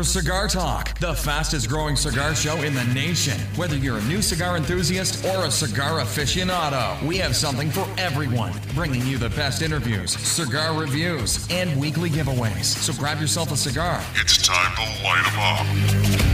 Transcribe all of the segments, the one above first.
for Cigar Talk, the fastest growing cigar show in the nation. Whether you're a new cigar enthusiast or a cigar aficionado, we have something for everyone, bringing you the best interviews, cigar reviews, and weekly giveaways. So grab yourself a cigar. It's time to light 'em up.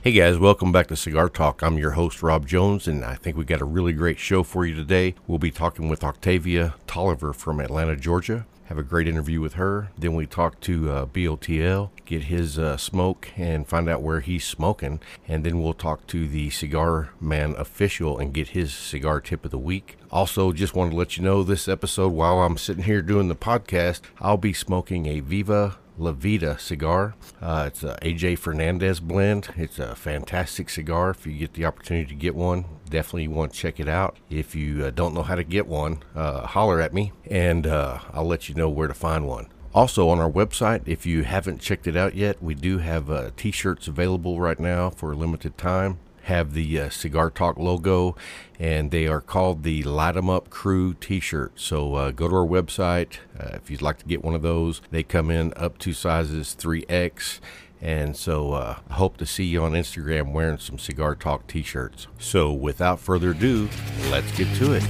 Hey guys, welcome back to Cigar Talk. I'm your host, Rob Jones, and I think we got a really great show for you today. We'll be talking with Octavia Tolliver from Atlanta, Georgia. Have a great interview with her. Then we talk to uh, BOTL, get his uh, smoke, and find out where he's smoking. And then we'll talk to the Cigar Man official and get his cigar tip of the week. Also, just want to let you know this episode while I'm sitting here doing the podcast, I'll be smoking a Viva La Vida cigar. Uh, it's a AJ Fernandez blend. It's a fantastic cigar. If you get the opportunity to get one, definitely want to check it out. If you uh, don't know how to get one, uh, holler at me and uh, I'll let you know where to find one. Also, on our website, if you haven't checked it out yet, we do have uh, t shirts available right now for a limited time have the uh, Cigar Talk logo, and they are called the Light 'em Up Crew T-shirt. So uh, go to our website uh, if you'd like to get one of those. They come in up to sizes 3X. And so uh, I hope to see you on Instagram wearing some Cigar Talk t shirts. So without further ado, let's get to it.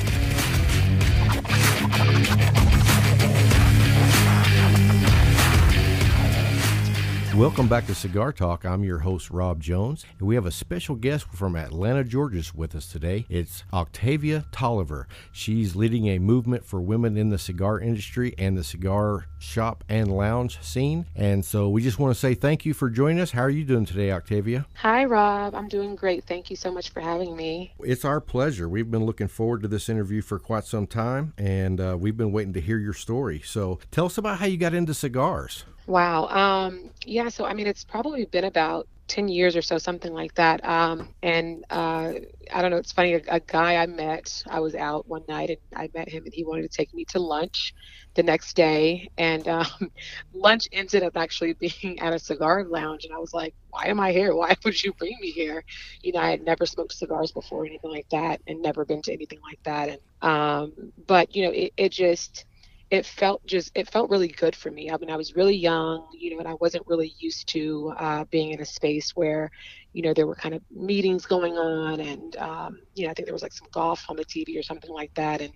Welcome back to Cigar Talk. I'm your host, Rob Jones, and we have a special guest from Atlanta, Georgia with us today. It's Octavia Tolliver. She's leading a movement for women in the cigar industry and the cigar shop and lounge scene. And so we just want to say thank you for joining us. How are you doing today, Octavia? Hi, Rob. I'm doing great. Thank you so much for having me. It's our pleasure. We've been looking forward to this interview for quite some time, and uh, we've been waiting to hear your story. So tell us about how you got into cigars. Wow. Um, yeah, so I mean, it's probably been about 10 years or so, something like that. Um, and uh, I don't know, it's funny, a, a, guy I met, I was out one night and I met him and he wanted to take me to lunch the next day. And um, lunch ended up actually being at a cigar lounge. And I was like, why am I here? Why would you bring me here? You know, I had never smoked cigars before, anything like that, and never been to anything like that. And, um, but, you know, it, it just, it felt just it felt really good for me. I mean, I was really young, you know, and I wasn't really used to uh, being in a space where, you know, there were kind of meetings going on, and um, you know, I think there was like some golf on the TV or something like that, and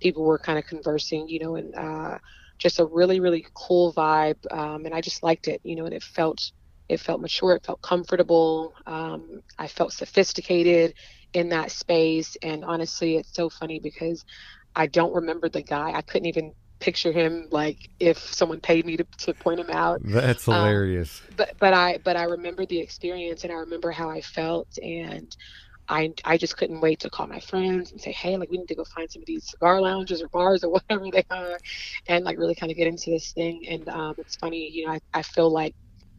people were kind of conversing, you know, and uh, just a really really cool vibe, um, and I just liked it, you know, and it felt it felt mature, it felt comfortable, um, I felt sophisticated in that space, and honestly, it's so funny because. I don't remember the guy. I couldn't even picture him like if someone paid me to, to point him out that's hilarious um, but but i but i remember the experience and i remember how i felt and I, I just couldn't wait to call my friends and say, hey, like we need to go find some of these cigar lounges or bars or whatever they are, and like really kind of get into this thing. And um, it's funny, you know, I, I feel like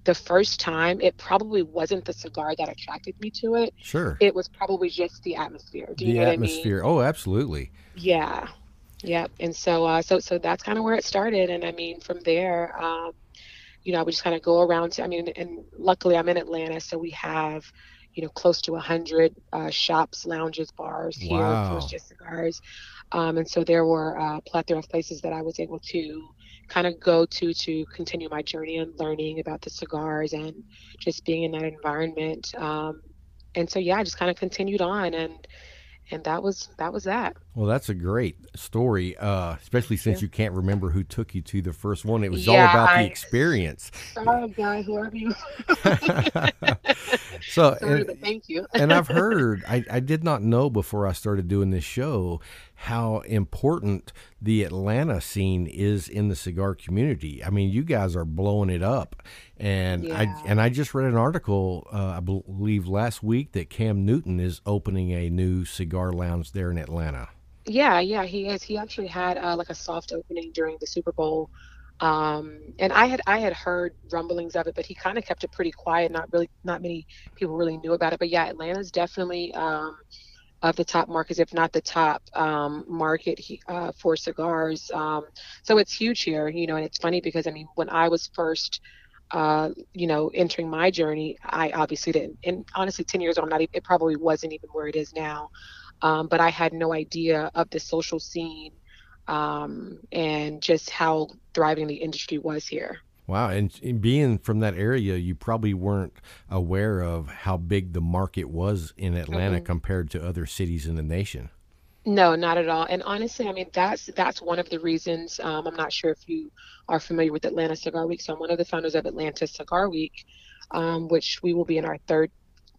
the first time it probably wasn't the cigar that attracted me to it. Sure. It was probably just the atmosphere. Do you the know atmosphere. I mean? Oh, absolutely. Yeah. Yep. And so, uh, so, so that's kind of where it started. And I mean, from there, um, you know, I would just kind of go around. To, I mean, and luckily I'm in Atlanta, so we have, you know, close to a hundred uh, shops, lounges, bars here wow. for just cigars. Um, and so there were a plethora of places that I was able to kind of go to to continue my journey and learning about the cigars and just being in that environment. Um, and so, yeah, I just kind of continued on and and that was that was that. Well, that's a great story, uh, especially since yeah. you can't remember who took you to the first one. It was yeah, all about I, the experience. Sorry, guys, whoever you. so, sorry, and, thank you. and I've heard, I, I did not know before I started doing this show how important the Atlanta scene is in the cigar community. I mean, you guys are blowing it up, and yeah. I and I just read an article, uh, I believe last week, that Cam Newton is opening a new cigar lounge there in Atlanta. Yeah, yeah, he is. He actually had uh, like a soft opening during the Super Bowl, um, and I had I had heard rumblings of it, but he kind of kept it pretty quiet. Not really, not many people really knew about it. But yeah, Atlanta's definitely. Um, of the top markets, if not the top um, market uh, for cigars. Um, so it's huge here, you know, and it's funny because I mean, when I was first, uh, you know, entering my journey, I obviously didn't, and honestly, 10 years ago, I'm not, it probably wasn't even where it is now. um, but I had no idea of the social scene um, and just how thriving the industry was here. Wow, and being from that area, you probably weren't aware of how big the market was in Atlanta mm-hmm. compared to other cities in the nation. No, not at all. And honestly, I mean that's that's one of the reasons. Um, I'm not sure if you are familiar with Atlanta Cigar Week. So I'm one of the founders of Atlanta Cigar Week, um, which we will be in our third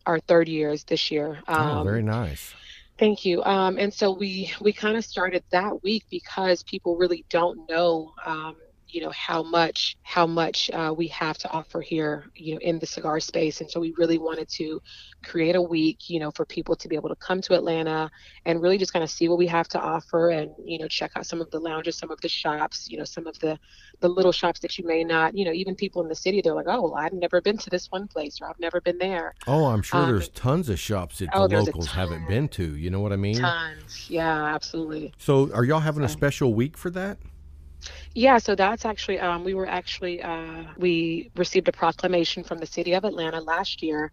our third years this year. Um, oh, very nice. Thank you. Um, and so we we kind of started that week because people really don't know um, you know how much how much uh, we have to offer here you know in the cigar space. And so we really wanted to create a week you know for people to be able to come to atlanta and really just kind of see what we have to offer and you know check out some of the lounges some of the shops you know some of the the little shops that you may not you know even people in the city they're like oh well i've never been to this one place or i've never been there. Oh i'm sure um, there's tons of shops that oh, the locals haven't been to you know what i mean? Tons. Yeah absolutely. So are y'all having a special week for that yeah, so that's actually um, we were actually uh, we received a proclamation from the city of Atlanta last year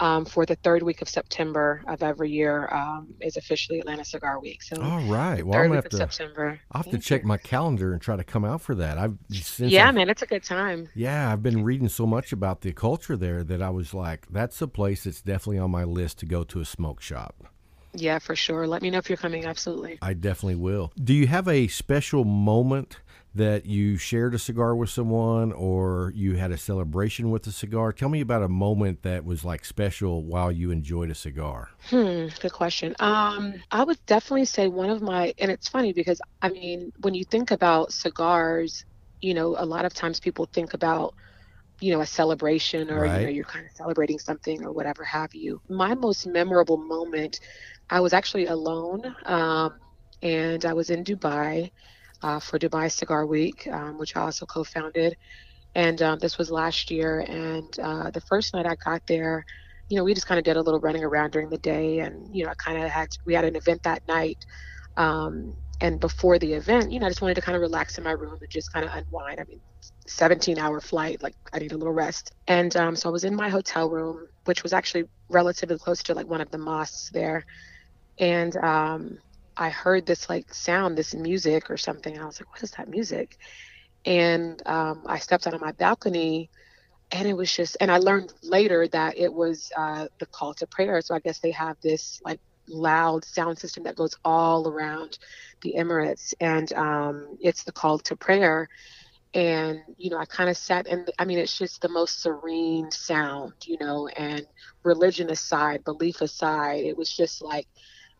um, for the third week of September of every year um, is officially Atlanta Cigar Week. So all right, well I'm gonna have to September. I'll have to check my calendar and try to come out for that. I've yeah, I've, man, it's a good time. Yeah, I've been reading so much about the culture there that I was like, that's a place that's definitely on my list to go to a smoke shop. Yeah, for sure. Let me know if you're coming. Absolutely. I definitely will. Do you have a special moment that you shared a cigar with someone or you had a celebration with a cigar? Tell me about a moment that was like special while you enjoyed a cigar. Hmm, good question. Um, I would definitely say one of my, and it's funny because I mean, when you think about cigars, you know, a lot of times people think about you know a celebration or right. you know you're kind of celebrating something or whatever have you my most memorable moment i was actually alone um, and i was in dubai uh, for Dubai Cigar Week, um, which I also co-founded. And um, this was last year. And uh, the first night I got there, you know, we just kind of did a little running around during the day, and you know, I kind of had we had an event that night. Um, and before the event, you know, I just wanted to kind of relax in my room and just kind of unwind. I mean, 17 hour flight, like I need a little rest. And um, so I was in my hotel room, which was actually relatively close to like one of the mosques there. And um, I heard this like sound, this music or something. I was like, what is that music? And um, I stepped out on my balcony and it was just, and I learned later that it was uh, the call to prayer. So I guess they have this like loud sound system that goes all around the Emirates. And um, it's the call to prayer. And, you know, I kind of sat and I mean, it's just the most serene sound, you know, and religion aside, belief aside, it was just like,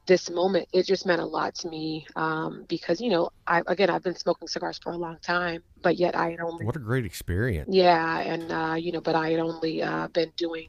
this moment it just meant a lot to me um, because you know I again I've been smoking cigars for a long time but yet I had only what a great experience. Yeah and uh, you know but I had only uh, been doing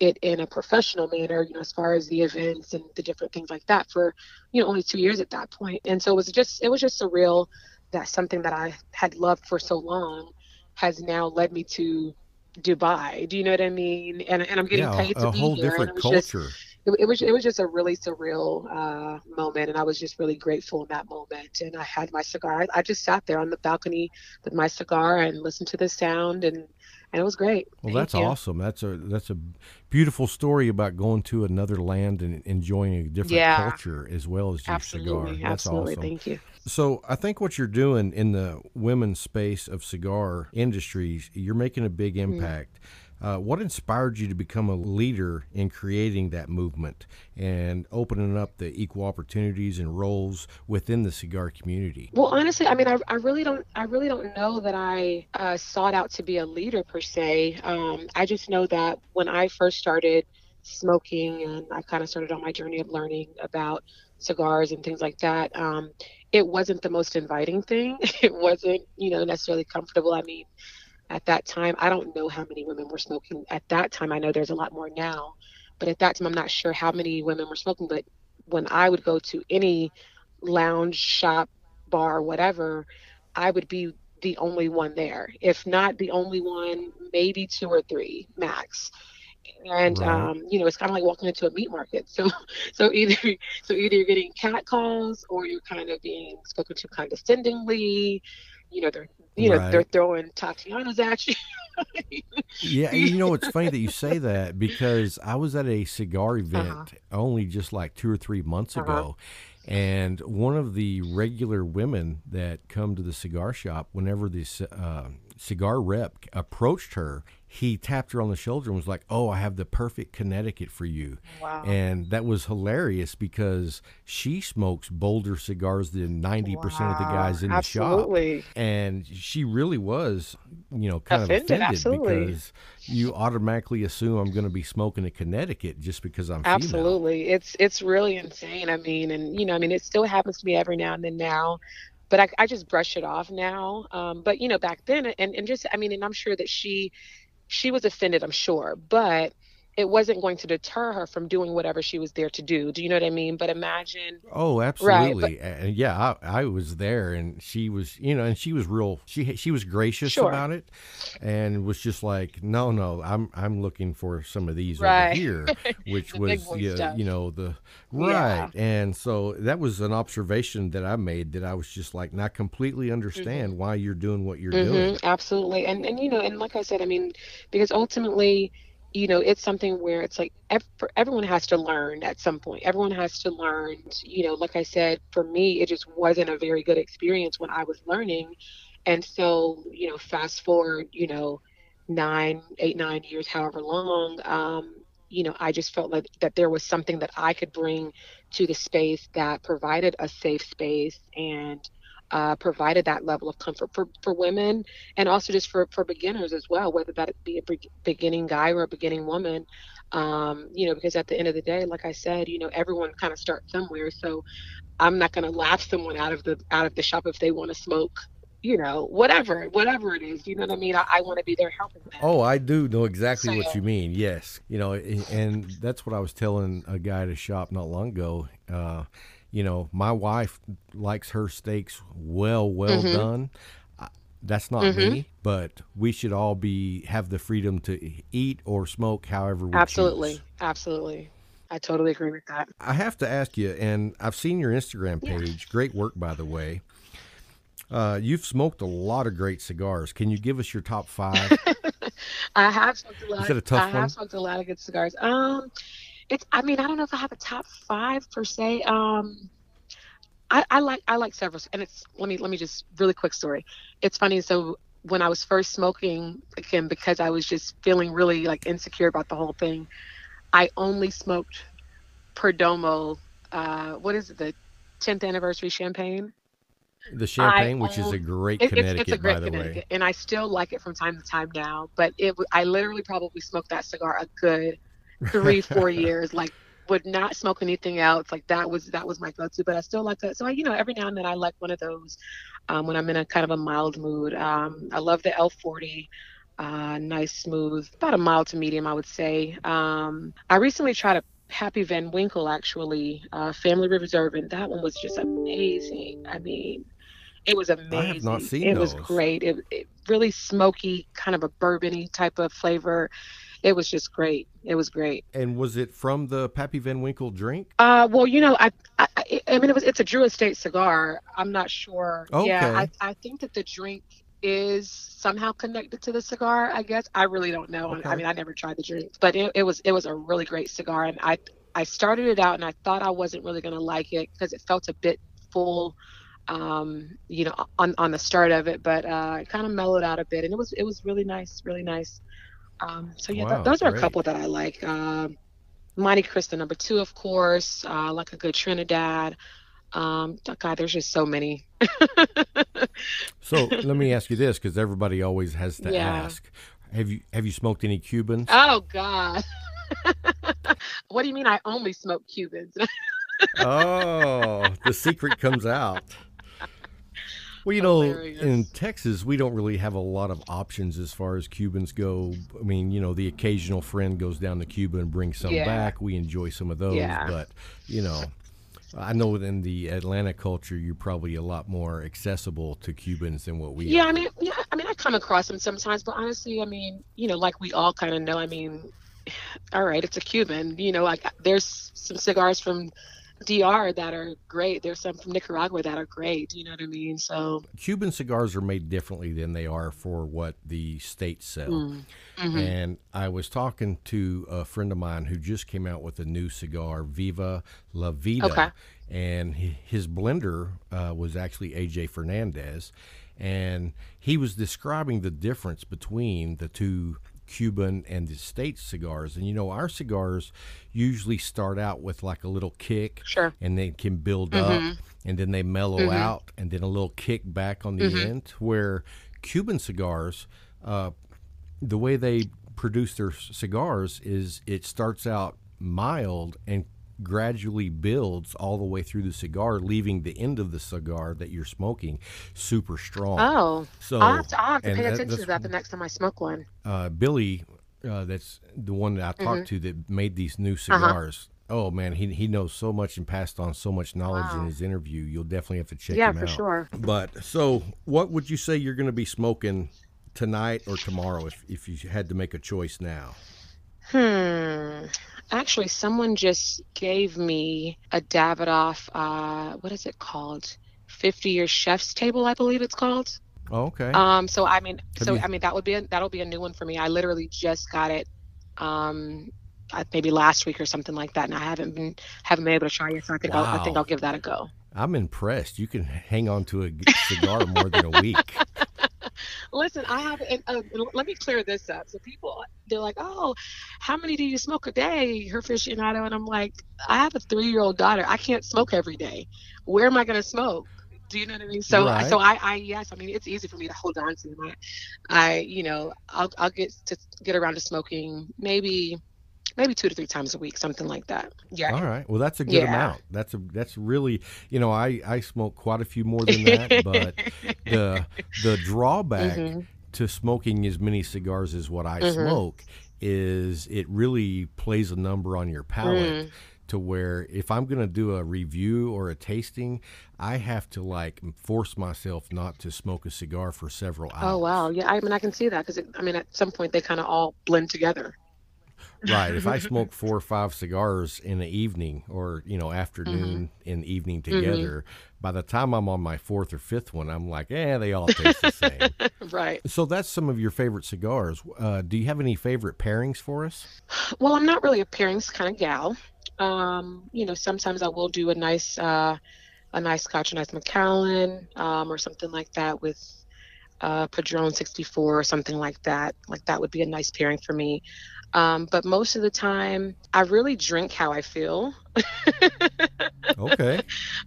it in a professional manner you know as far as the events and the different things like that for you know only two years at that point. And so it was just it was just surreal that something that I had loved for so long has now led me to Dubai. Do you know what I mean? And, and I'm getting yeah, paid to a be whole here different culture just, it, it, was it was just a really surreal uh, moment, and I was just really grateful in that moment. And I had my cigar. I, I just sat there on the balcony with my cigar and listened to the sound, and and it was great. Well, Thank that's you. awesome. That's a that's a beautiful story about going to another land and enjoying a different yeah. culture as well as your absolutely, cigar. That's absolutely. Awesome. Thank you. So I think what you're doing in the women's space of cigar industries, you're making a big mm-hmm. impact. Mm-hmm uh, what inspired you to become a leader in creating that movement and opening up the equal opportunities and roles within the cigar community? Well, honestly, I mean, I, I really don't, I really don't know that I uh, sought out to be a leader per se. Um, I just know that when I first started smoking and I kind of started on my journey of learning about cigars and things like that. Um, it wasn't the most inviting thing. It wasn't, you know, necessarily comfortable. I mean, at that time i don't know how many women were smoking at that time. I know there's a lot more now but at that time i'm not sure how many women were smoking but when i would go to any lounge shop bar whatever i would be the only one there if not the only one maybe two or three max. And right. um, you know it's kind of like walking into a meat market. So so either so either you're getting cat calls or you're kind of being spoken to condescendingly you know they're you know, they're throwing Tatiana's at you. Yeah, and you know it's funny that you say that because I was at a cigar event Uh-huh. only just like two or three months Uh-huh. ago, and one of the regular women that come to the cigar shop, whenever the uh, cigar rep approached her, he tapped her on the shoulder and was like, "Oh, I have the perfect Connecticut for you," Wow. and that was hilarious because she smokes bolder cigars than ninety percent of the guys in the shop absolutely. and she really was, you know, kind Offended, of offended absolutely. because you automatically assume I'm going to be smoking a Connecticut just because I'm female. Absolutely. It's it's really insane. I mean, and you know, I mean, it still happens to me every now and then now, but I, I just brush it off now. Um, but you know, back then, and and just, I mean, and I'm sure that she she was offended, I'm sure, but it wasn't going to deter her from doing whatever she was there to do. Do you know what I mean? But imagine, Oh, absolutely. Right, absolutely. And yeah, I, I was there, and she was, you know, and she was real. She she was gracious Sure. about it, and was just like, no, no, I'm I'm looking for some of these Right. over here, which was yeah, you know the Yeah. right. And so that was an observation that I made that I was just like not completely understand why you're doing what you're doing. hmm absolutely. And and you know, and like I said, I mean, because ultimately, you know, it's something where it's like ev- everyone has to learn at some point. Everyone has to learn. You know, like I said, for me, it just wasn't a very good experience when I was learning. And so, you know, fast forward, you know, nine, eight, nine years, however long, um, you know, I just felt like that there was something that I could bring to the space that provided a safe space and uh, provided that level of comfort for, for women and also just for, for beginners as well, whether that be a beginning guy or a beginning woman. Um, you know, because at the end of the day, like I said, you know, everyone kind of starts somewhere. So I'm not going to laugh someone out of the out of the shop if they want to smoke. You know, whatever, whatever it is. You know what I mean? I, I want to be there helping them. Oh, I do know exactly what you mean. Yes, you know, and that's what I was telling a guy at a shop not long ago. Uh, you know, my wife likes her steaks well, well Mm-hmm. done. I- That's not me, but we should all be have the freedom to eat or smoke however we Absolutely, choose. absolutely. I totally agree with that. I have to ask you, and I've seen your Instagram page. Great work, by the way. Uh, you've smoked a lot of great cigars. Can you give us your top five? I have smoked a lot. it a tough I one? have smoked a lot of good cigars. Um, it's. I mean, I don't know if I have a top five per se. Um, I, I like I like several, and it's. Let me let me just really quick story. It's funny. So when I was first smoking again, because I was just feeling really like insecure about the whole thing, I only smoked Perdomo. Uh, what is it? The 10th anniversary champagne. the champagne, which is a great It- Connecticut, it's a great by the Connecticut, way. and I still like it from time to time now. But it, I literally probably smoked that cigar a good three, four years. Like, would not smoke anything else. Like that was that was my go-to. But I still like that. So I, you know, every now and then I like one of those um, when I'm in a kind of a mild mood. Um, I love the L40. Uh, nice, smooth, about a mild to medium, I would say. Um, I recently tried a Pappy Van Winkle, actually, uh, Family Reserve, and that one was just amazing. I mean, it was amazing. I have not seen it was great. It, it really smoky, kind of a bourbony type of flavor. It was just great. It was great. And was it from the Pappy Van Winkle drink? Uh, well, you know, I, I, I- mean, it was it's a Drew Estate cigar. I'm not sure. Yeah, I, I think that the drink is somehow connected to the cigar. I guess I really don't know. Okay. I mean, I never tried the drink, but it, it was it was a really great cigar, and I I started it out and I thought I wasn't really gonna like it because it felt a bit full. Um, you know, on on the start of it, but uh, it kind of mellowed out a bit, and it was it was really nice, really nice. Um, so yeah, th- Wow, those are a couple that I like. Um, Montecristo number two, of course. Uh, like a good Trinidad. Um, oh God, there's just so many. So let me ask you this, because everybody always has to Yeah. ask: Have you have you smoked any Cubans? Oh God. what do you mean? I only smoke Cubans? oh, the secret comes out. Well, you know, in Texas, we don't really have a lot of options as far as Cubans go. I mean, you know, the occasional friend goes down to Cuba and brings some Yeah. back. We enjoy some of those, Yeah. but you know, I know in the Atlanta culture, you're probably a lot more accessible to Cubans than what we yeah, are. I mean, yeah, I mean, I come across them sometimes, but honestly, I mean, you know, like we all kind of know. I mean, all right, it's a Cuban. You know, like there's some cigars from DR that are great. There's some from Nicaragua that are great. You know what I mean? So Cuban cigars are made differently than they are for what the states sell. Mm, mm-hmm. And I was talking to a friend of mine who just came out with a new cigar, Viva La Vida. Okay. And his blender uh, was actually AJ Fernandez. And he was describing the difference between the two Cuban and the States cigars. And you know, our cigars usually start out with like a little kick Sure. and they can build mm-hmm. up and then they mellow mm-hmm. out and then a little kick back on the mm-hmm. end. Where Cuban cigars, uh, the way they produce their cigars is it starts out mild and gradually builds all the way through the cigar, leaving the end of the cigar that you're smoking super strong. Oh, So, I'll have to, I'll have to pay that- attention to that the next time I smoke one. uh, Billy, uh, that's the one that I talked Mm-hmm. to that made these new Uh-huh. cigars. Oh man, he he knows so much and passed on so much knowledge in his interview. You'll definitely have to check Yeah, him for sure. But so, what would you say you're going to be smoking tonight or tomorrow if if you had to make a choice now? Hmm. Actually, someone just gave me a Davidoff. Uh, what is it called? Fifty year chef's table, I believe it's called. Oh, okay. Um. So I mean, Have so you- I mean that would be a, that'll be a new one for me. I literally just got it. Um. I- Maybe last week or something like that, and I haven't been haven't been able to try it. So I think I'll, I think I'll give that a go. I'm impressed. You can hang on to a cigar more than a week. Listen, I have, and, uh, let me clear this up. So people, they're like, oh, how many do you smoke a day? Herficionado. And I'm like, I have a three year old daughter. I can't smoke every day. Where am I going to smoke? Do you know what I mean? So, Right. so I, I, yes, I mean, it's easy for me to hold on to. I, I, you know, I'll, I'll get to get around to smoking maybe, maybe two to three times a week, something like that. Yeah. All right. Well, that's a good Yeah. amount. That's a that's really you know I I smoke quite a few more than that, but the the drawback Mhm. to smoking as many cigars as what I Mhm. smoke is it really plays a number on your palate. Mm. To where if I'm going to do a review or a tasting, I have to like force myself not to smoke a cigar for several hours. Oh, wow. Yeah. I mean, I can see that because, I mean, at some point they kind of all blend together. Right if i smoke four or five cigars in the evening or you know afternoon and evening together by the time i'm on my fourth or fifth one i'm like eh they all taste the same. Right. so that's some of your favorite cigars. Uh, do you have any favorite pairings for us? Well, I'm not really a pairings kind of gal. Um, you know, sometimes I will do a nice, uh, a nice Scotch, a nice Macallan, um, or something like that with uh, Padron 64 or something like that. Like that would be a nice pairing for me. Um, but most of the time, I really drink how I feel. okay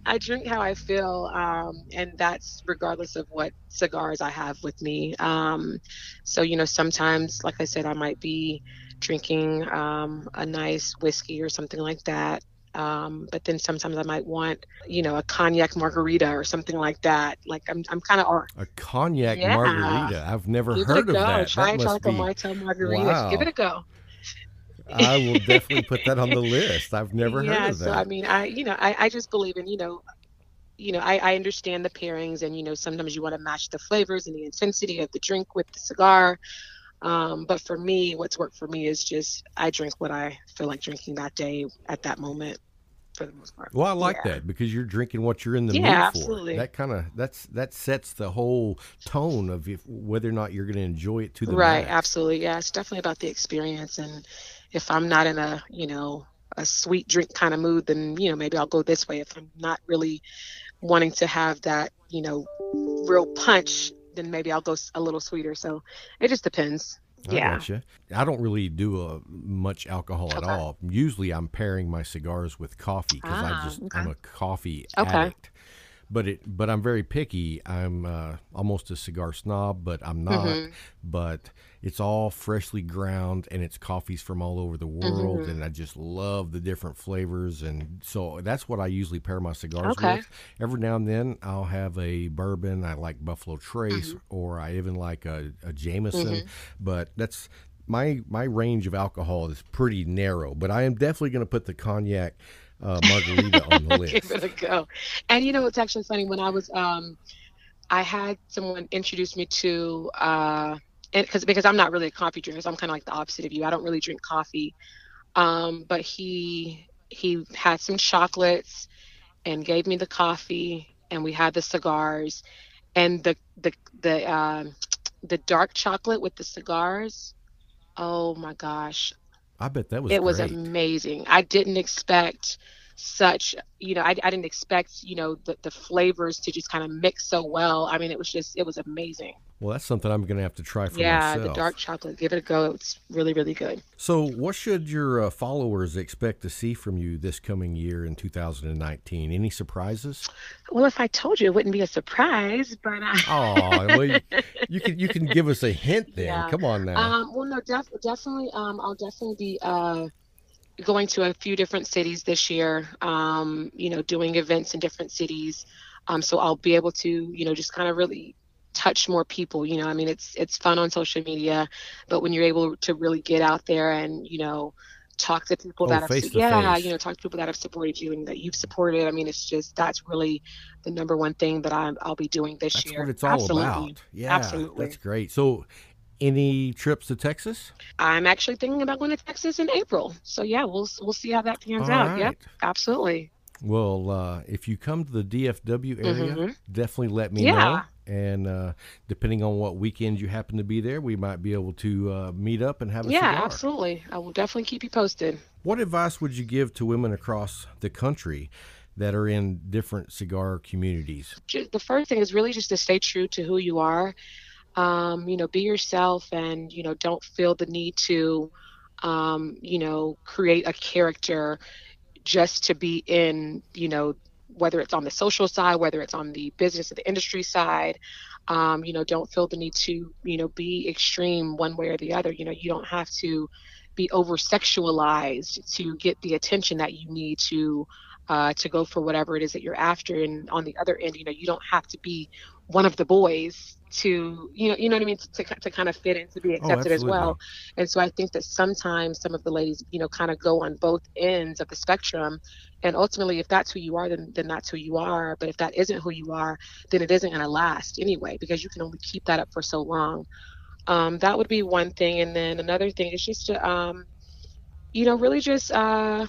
I drink how I feel, um, and that's regardless of what cigars I have with me. Um, so, you know, sometimes, like I said, I might be drinking um, a nice whiskey or something like that. Um, but then sometimes I might want, you know, a cognac margarita or something like that. Like I'm, I'm kind of a cognac Yeah. margarita i've never give heard it a of go. that Try that must be margarita. Wow. Give it a go. i will definitely put that on the list i've never yeah, heard of that. so I mean, I you know, I, I just believe in you know, you know, I, I understand the pairings, and you know, sometimes you want to match the flavors and the intensity of the drink with the cigar. Um, but for me, what's worked for me is just I drink what I feel like drinking that day at that moment, for the most part. Well, I like Yeah. that because you're drinking what you're in the Yeah, mood for. absolutely. That kind of that's that sets the whole tone of if, whether or not you're going to enjoy it to the right, max. absolutely. Yeah, it's definitely about the experience, and if I'm not in a you know a sweet drink kind of mood, then you know maybe I'll go this way. If I'm not really wanting to have that you know real punch, then maybe I'll go a little sweeter. So it just depends. I yeah. gotcha. I don't really do uh much alcohol at all. Usually, I'm pairing my cigars with coffee because I Ah, just okay. I'm a coffee Okay. addict. But it but I'm very picky. I'm uh, almost a cigar snob, but I'm not. Mm-hmm. But it's all freshly ground and it's coffees from all over the world, Mm-hmm. and I just love the different flavors. And so that's what I usually pair my cigars Okay. with. Every now and then, I'll have a bourbon. I like Buffalo Trace, Mm-hmm. or I even like a, a Jameson. But that's my my range of alcohol is pretty narrow. But I am definitely going to put the cognac uh, margarita on the list. Give it a go. And you know, it's actually funny when I was, um, I had someone introduce me to, uh, and because because I'm not really a coffee drinker, so I'm kind of like the opposite of you. I don't really drink coffee, um, but he he had some chocolates and gave me the coffee, and we had the cigars, and the the the uh, the dark chocolate with the cigars. Oh my gosh, I bet that was it was great. amazing. I didn't expect such you know I, I didn't expect you know the, the flavors to just kind of mix so well i mean it was just it was amazing Well, that's something I'm going to have to try for yeah myself. the dark chocolate give it a go it's really really good So, what should your uh, followers expect to see from you this coming year in 2019? Any surprises? well if i told you it wouldn't be a surprise but I, Oh, well, you, you can you can give us a hint then. Yeah. Come on now. Um, well, no, def- definitely. Um, I'll definitely be uh, going to a few different cities this year. Um, you know, doing events in different cities. Um, so I'll be able to, you know, just kind of really touch more people. You know, I mean, it's it's fun on social media, but when you're able to really get out there and you know talk to people Oh, that have yeah face. you know talk to people that have supported you and that you've supported i mean it's just that's really the number one thing that I'm, i'll be doing this that's year what it's all absolutely about. Yeah, absolutely that's great. So, any trips to Texas? I'm actually thinking about going to Texas in April. So yeah, we'll we'll see how that pans All out. Yep, absolutely. Well, uh, if you come to the DFW area, Mhm. definitely let me Yeah. know. And uh, depending on what weekend you happen to be there, we might be able to uh, meet up and have a Yeah, cigar. absolutely. I will definitely keep you posted. What advice would you give to women across the country that are in different cigar communities? The first thing is really just to stay true to who you are. Um, you know, be yourself, and you know, don't feel the need to, um, you know, create a character just to be in, you know, whether it's on the social side, whether it's on the business or the industry side. Um, you know, don't feel the need to, you know, be extreme one way or the other. You know, you don't have to be over sexualized to get the attention that you need to uh, to go for whatever it is that you're after. And on the other end, you know, you don't have to be one of the boys to, you know, you know what I mean, to, to kind of fit in to be accepted as well. And so I think that sometimes some of the ladies, you know, kind of go on both ends of the spectrum. And ultimately, if that's who you are, then, then that's who you are. But if that isn't who you are, then it isn't going to last anyway, because you can only keep that up for so long. Um, that would be one thing. And then another thing is just to, um, you know, really just, uh,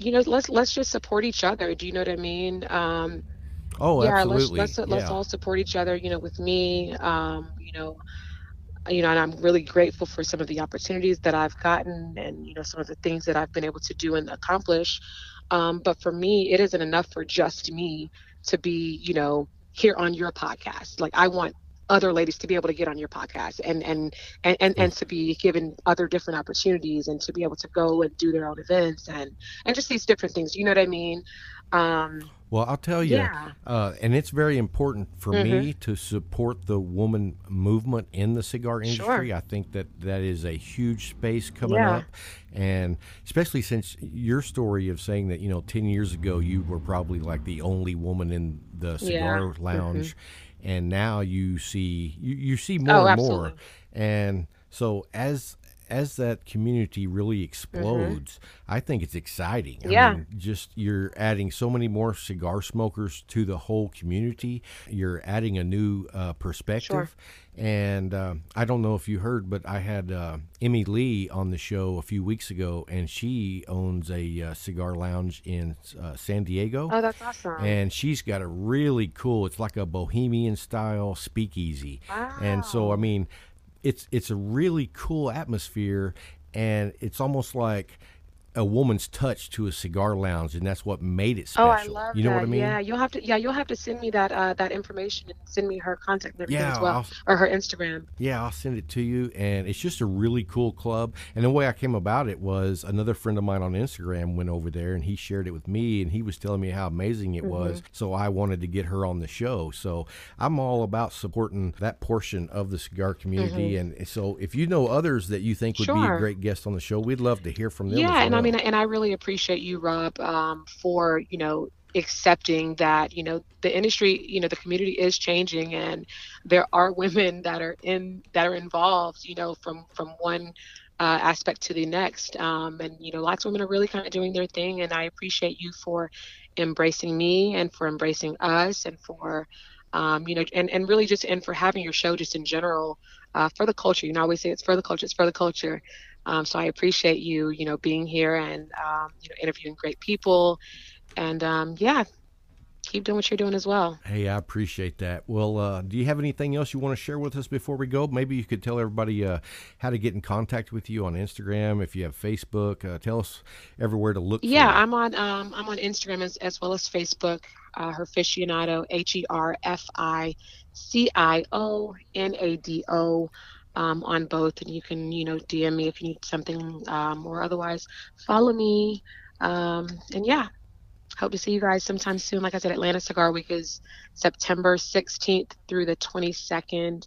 you know, let's let's just support each other. Do you know what I mean? Um, Oh, yeah, absolutely. let's let's let's all support each other. You know, with me, um, you know, you know, and I'm really grateful for some of the opportunities that I've gotten, and you know, some of the things that I've been able to do and accomplish. Um, but for me, it isn't enough for just me to be, you know, here on your podcast. Like I want other ladies to be able to get on your podcast and and and and, and to be given other different opportunities and to be able to go and do their own events and and just these different things. You know what I mean? Um, Well, I'll tell you, Yeah. uh, and it's very important for Mm-hmm. me to support the woman movement in the cigar industry. Sure. I think that that is a huge space coming Yeah. up, and especially since your story of saying that you know ten years ago you were probably like the only woman in the cigar Yeah. Mm-hmm. lounge, and now you see you, you see more Oh, and more, and so as as that community really explodes, I think it's exciting. I Mm-hmm. Yeah. mean, just you're adding so many more cigar smokers to the whole community. You're adding a new uh, perspective. And uh, I don't know if you heard, but I had uh, Emmy Lee on the show a few weeks ago, and she owns a uh, cigar lounge in uh, San Diego. oh, that's awesome. And she's got a really cool. It's like a bohemian style speakeasy. And so I mean, it's it's a really cool atmosphere, and it's almost like a woman's touch to a cigar lounge, and that's what made it special. Oh, I love you know that. what I mean? Yeah, you'll have to. Yeah, you'll have to send me that uh, that information and send me her contact everything Yeah, as well, I'll- or her Instagram. Yeah, I'll send it to you. And it's just a really cool club. And the way I came about it was another friend of mine on Instagram went over there and he shared it with me and he was telling me how amazing it Mm-hmm. was. So I wanted to get her on the show. So I'm all about supporting that portion of the cigar community. And so if you know others that you think would be a Mm-hmm. Great guest on the show, we'd love to hear from them. Yeah, I mean, and I really appreciate you, Rob, um, for you know accepting that you know the industry, you know, the community is changing, and there are women that are in that are involved, you know, from from one. Uh, aspect to the next. Um, and you know lots of women are really kind of doing their thing and i appreciate you for embracing me and for embracing us and for um, you know and, and really just and for having your show just in general uh, for the culture. You know I always say it's for the culture it's for the culture Um, so I appreciate you, you know, being here and um, you know interviewing great people, and um, yeah, keep doing what you're doing as well. Hey, I appreciate that. Well, uh, do you have anything else you want to share with us before we go? Maybe you could tell everybody uh, how to get in contact with you on Instagram, if you have Facebook. Uh, tell us everywhere to look. Yeah. I'm on um, I'm on Instagram as, as well as Facebook. Uh, Herficionado, H E R F I C I O N A D O. Um, on both, and you can, you know, DM me if you need something, um, or otherwise follow me. Um, and yeah, hope to see you guys sometime soon. Like I said, Atlanta Cigar Week is September 16th through the 22nd.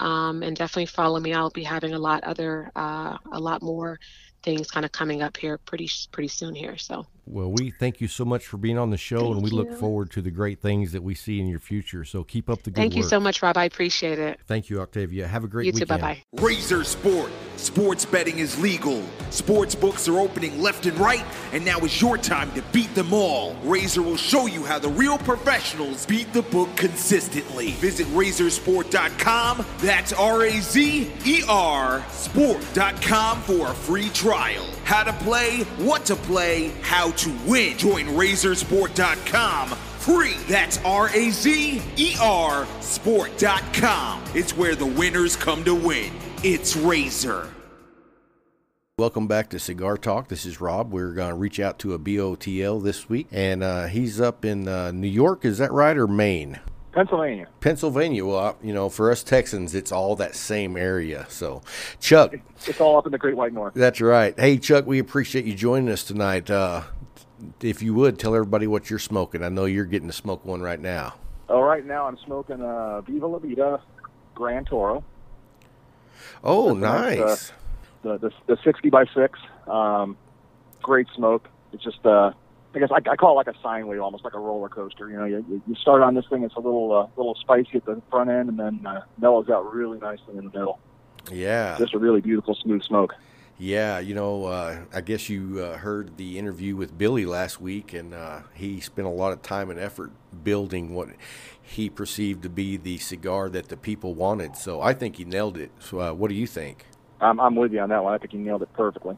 Um, and definitely follow me. I'll be having a lot other, uh, a lot more things kind of coming up here pretty pretty soon here. So Well, we thank you so much for being on the show, and Thank we look forward to the great things that we see in your future. So keep up the good work. thank you so much, Rob. I appreciate it. Thank you, Octavia. Have a great You too. weekend. Bye bye. Razer Sport. Sports betting is legal. Sports books are opening left and right, and now is your time to beat them all. Razer will show you how the real professionals beat the book consistently. Visit razersport.com. That's R A Z E R sport.com for a free trial. How to play, what to play, how to win. Join razersport.com free. That's R A Z E R sport.com. It's where the winners come to win. It's Razer. Welcome back to Cigar Talk. This is Rob. We're going to reach out to a BOTL this week, and uh, he's up in uh, New York. Is that right, or Maine? Pennsylvania. Pennsylvania. Well, uh, you know, for us Texans, it's all that same area. So, Chuck, It's all up in the Great White North. that's right. Hey, Chuck, we appreciate you joining us tonight. Uh, if you would tell everybody what you're smoking, I know you're getting to smoke one right now. Oh, right now I'm smoking uh, Viva La Vida Grand Toro, Oh, That's, uh, nice. the the, the 60 by six. Um, great smoke. It's just uh, I guess I, I call it like a sine wave, almost like a roller coaster. You know, you, you- you start on this thing, it's a little uh, little spicy at the front end, and then uh, mellows out really nicely in the middle. yeah. Just a really beautiful, smooth smoke. Yeah, you know, uh, I guess you uh, heard the interview with Billy last week, and uh, he spent a lot of time and effort building what he perceived to be the cigar that the people wanted. So I think he nailed it. So, uh, what do you think? I'm, I'm with you on that one. I think he nailed it perfectly.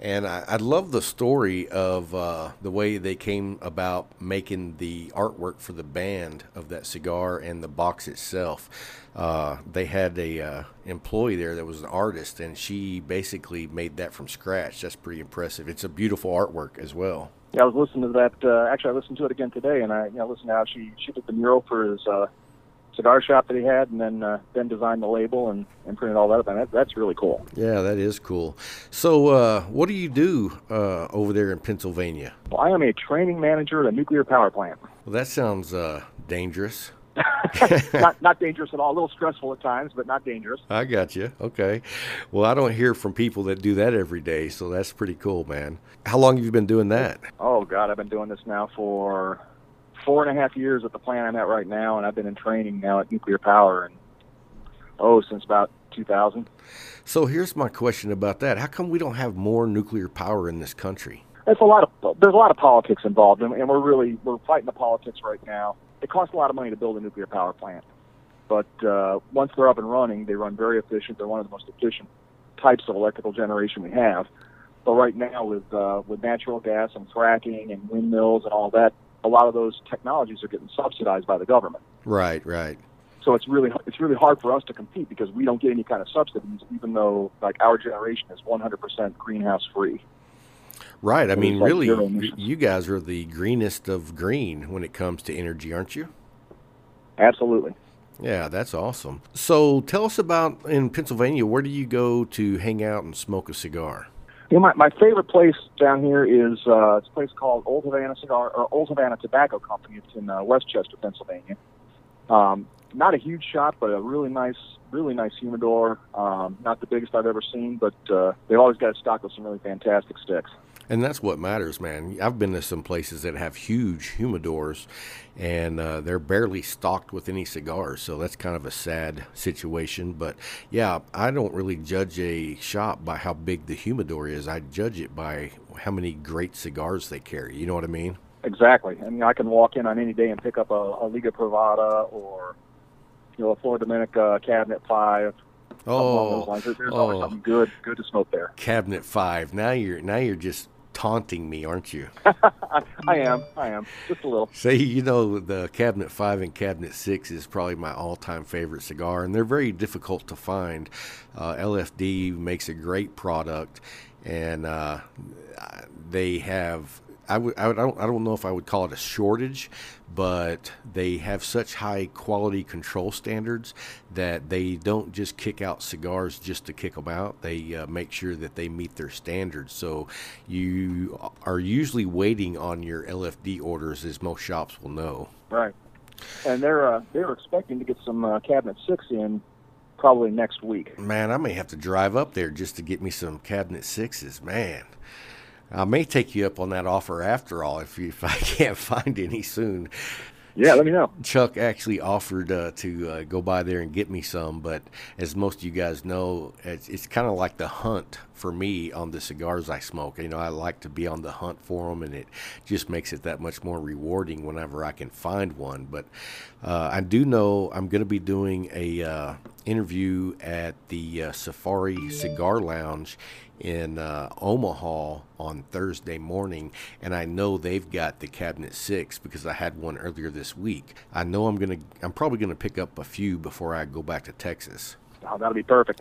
And I, I love the story of uh, the way they came about making the artwork for the band of that cigar and the box itself. Uh, they had a uh, employee there that was an artist, and she basically made that from scratch. That's pretty impressive. It's a beautiful artwork as well. Yeah, I was listening to that. Uh, actually, I listened to it again today, and I you know listened to how she she did the mural for his uh, cigar shop that he had, and then uh, then designed the label and, and printed all that up. And that, that's really cool. Yeah, that is cool. So, uh, what do you do uh, over there in Pennsylvania? Well, I am a training manager at a nuclear power plant. Well, that sounds uh, dangerous. not not dangerous at all. A little stressful at times, but not dangerous. I got you. Okay. Well, I don't hear from people that do that every day, so that's pretty cool, man. How long have you been doing that? Oh God, I've been doing this now for four and a half years at the plant I'm at right now, and I've been in training now at nuclear power, and oh, since about 2000. So here's my question about that. How come we don't have more nuclear power in this country? There's a lot of there's a lot of politics involved, and, and we're really we're fighting the politics right now. It costs a lot of money to build a nuclear power plant, but uh, once they're up and running, they run very efficient. They're one of the most efficient types of electrical generation we have. But right now, with uh, with natural gas and fracking and windmills and all that, a lot of those technologies are getting subsidized by the government. Right, right. So it's really it's really hard for us to compete because we don't get any kind of subsidies, even though like our generation is 100% greenhouse free. Right. I mean, like really, zero y- emissions. you guys are the greenest of green when it comes to energy, aren't you? Absolutely. Yeah, that's awesome. So tell us about in Pennsylvania, where do you go to hang out and smoke a cigar? You know, my, my favorite place down here is uh, it's a place called Old Havana Cigar or Old Havana Tobacco Company. It's in uh, West Chester, Pennsylvania. Um, not a huge shop, but a really nice, really nice humidor. Um, not the biggest I've ever seen, but uh, they've always got it stocked with some really fantastic sticks. And that's what matters, man. I've been to some places that have huge humidors, and uh, they're barely stocked with any cigars. So that's kind of a sad situation. But yeah, I don't really judge a shop by how big the humidor is. I judge it by how many great cigars they carry. You know what I mean? Exactly. I mean, I can walk in on any day and pick up a, a Liga Privada or, you know, a Flor Dominicana Cabinet 5 Oh, those lines. There- There's always oh. something good, good to smoke there. Cabinet Five. Now you're now you're just taunting me, aren't you? I, am, I am, just a little. Say, you know, the Cabinet 5 and Cabinet 6 is probably my all time favorite cigar, and they're very difficult to find. Uh, LFD makes a great product, and uh, they have. I, would, I, would, I, don't, I don't know if I would call it a shortage, but they have such high quality control standards that they don't just kick out cigars just to kick them out. They uh, make sure that they meet their standards. So you are usually waiting on your LFD orders, as most shops will know. Right. And they're uh, they're expecting to get some uh, cabinet six in probably next week. Man, I may have to drive up there just to get me some cabinet sixes. Man, I may take you up on that offer after all if you, if I can't find any soon. Yeah, let me know. Chuck actually offered uh, to uh, go by there and get me some, but as most of you guys know, it's, it's kind of like the hunt for me on the cigars I smoke. You know, I like to be on the hunt for them, and it just makes it that much more rewarding whenever I can find one. But uh, I do know I'm going to be doing a uh, interview at the uh, Safari Cigar Lounge in uh, Omaha on Thursday morning, and I know they've got the Cabinet Six because I had one earlier this week. I know I'm gonna, I'm probably gonna pick up a few before I go back to Texas. Oh, that'll be perfect.